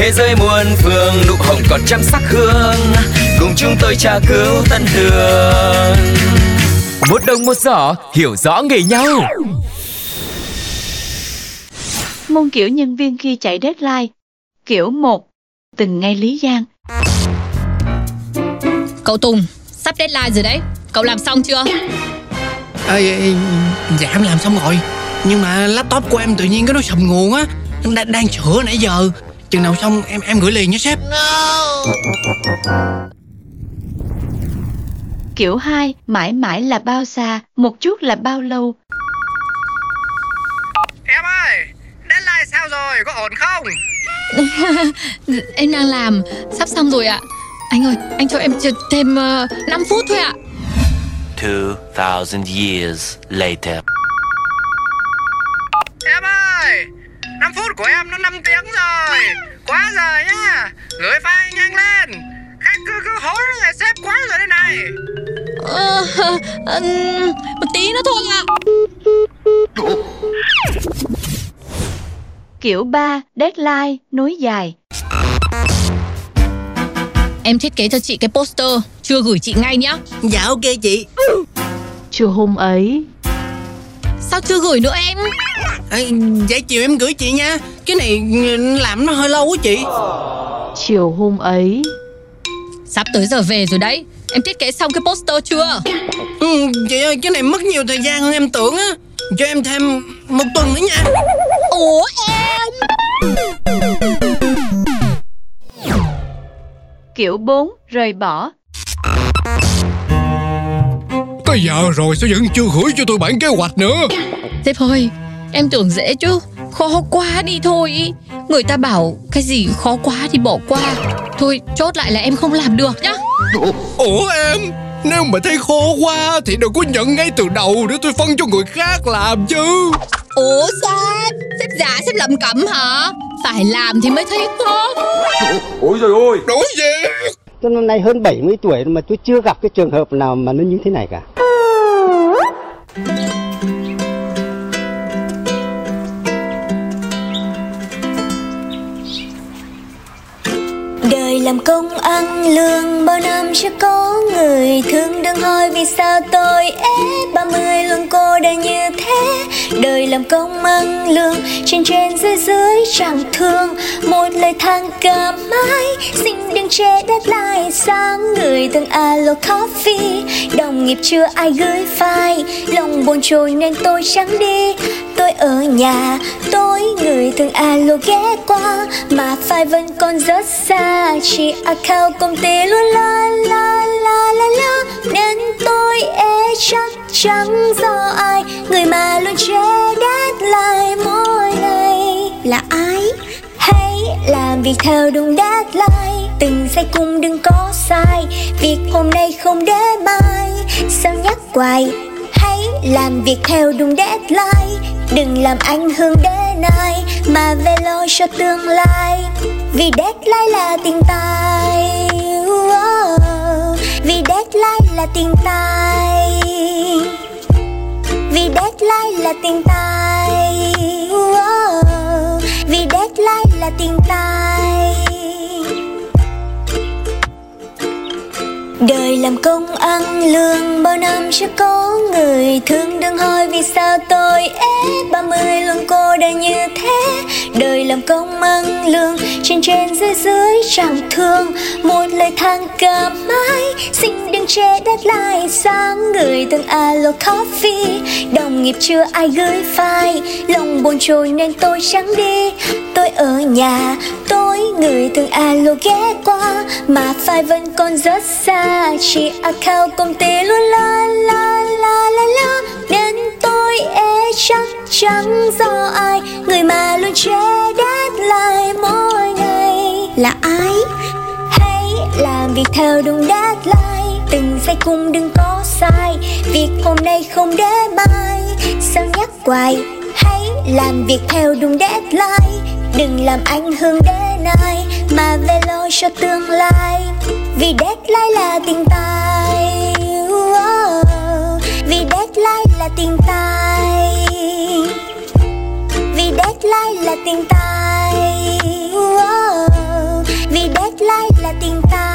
Thế giới muôn phương nụ hồng còn trăm sắc hương Cùng chúng tôi tra cứu tân đường một đồng một giỏ, hiểu rõ nghề nhau. Môn kiểu nhân viên khi chạy deadline. Kiểu 1. Từng ngay Lý Giang. Cậu Tùng, sắp deadline rồi đấy. Cậu làm xong chưa? À, dạ em làm xong rồi. Nhưng mà laptop của em tự nhiên cái nó sầm nguồn á. Đang, đang sửa nãy giờ. Chừng nào xong em em gửi liền nhé sếp. No. Kiểu 2, mãi mãi là bao xa, một chút là bao lâu. Em ơi, deadline sao rồi, có ổn không? em đang làm, sắp xong rồi ạ. Anh ơi, anh cho em chờ thêm uh, 5 phút thôi ạ. 2000 years later. Em ơi, 5 phút của em nó 5 tiếng rồi. Quá giờ nhá. Gửi file nhanh lên. Khách cứ cứ hối người sếp quá rồi đây này. Ờ, uh, một tí nữa thôi ạ. Kiểu 3, deadline, nối dài. Em thiết kế cho chị cái poster, chưa gửi chị ngay nhá. Dạ ok chị. Chiều hôm ấy. Sao chưa gửi nữa em? À, vậy chiều em gửi chị nha. Cái này làm nó hơi lâu á chị. Chiều hôm ấy. Sắp tới giờ về rồi đấy Em thiết kế xong cái poster chưa ừ, Chị ơi cái này mất nhiều thời gian hơn em tưởng á Cho em thêm một tuần nữa nha Ủa em Kiểu 4 rời bỏ Tới giờ rồi sao vẫn chưa gửi cho tôi bản kế hoạch nữa? Sếp ơi Em tưởng dễ chứ. Khó quá đi thôi. Người ta bảo cái gì khó quá thì bỏ qua. Thôi chốt lại là em không làm được nhá. Ủa em Nếu mà thấy khó quá Thì đừng có nhận ngay từ đầu Để tôi phân cho người khác làm chứ. Ủa sếp Sếp giả sếp lầm cẩm hả? Phải làm thì mới thấy khó. Ôi trời ơi. Đối gì Tôi năm nay hơn 70 tuổi mà tôi chưa gặp cái trường hợp nào mà nó như thế này cả làm công ăn lương. Bao năm chưa có người thương. Đừng hỏi vì sao tôi ế. Ba mươi luôn cô đơn như thế. Đời làm công ăn lương. Trên trên dưới dưới chẳng thương. Một lời than cả mãi. Xin đừng che lại sáng từng alo coffee. Đồng nghiệp chưa ai gửi file. Lòng buồn trôi nên tôi chẳng đi. Tôi ở nhà, tôi người từng alo ghé qua. Mà file vẫn còn rất xa. Chỉ account công ty luôn la la la la la. Nên tôi e chắc chẳng do ai. Người mà luôn che deadline mỗi ngày. Là ai? Hãy làm việc theo đúng deadline. Từng giây cùng đừng có sai. Việc hôm nay không để mai. Sao nhắc hoài? Hãy làm việc theo đúng deadline. Đừng làm ảnh hưởng đến ai mà về lo cho tương lai. Vì deadline là tiền tài. Vì deadline là tiền tài. Vì deadline là tiền tài. Làm công ăn lương, bao năm chưa có người thương. Đừng hỏi vì sao tôi ế, ba mươi luôn cô đơn như thế. Đời làm công ăn lương, trên trên dưới dưới chẳng thương. Một lời than cả mãi, xin đừng che deadline sáng. Người từng à alo coffee, đồng nghiệp chưa ai gửi file. Lòng buồn trôi nên tôi chẳng đi, tôi ở nhà, tôi người từng alo ghé qua, mà file vẫn còn rất xa. Chỉ account công ty luôn la la la la la. Nên tôi e chắc chẳng do ai. Người mà luôn che deadline mỗi ngày. Là ai? Hãy làm việc theo đúng deadline. Từng giây cũng đừng có sai. Việc hôm nay không để mai sao nhắc hoài? Hãy làm việc theo đúng deadline đừng làm ảnh hưởng đến ai, mà về lo cho tương lai vì deadline là tình tài Wow. vì deadline là tình tài vì deadline là tình tài Wow. vì deadline là tình tài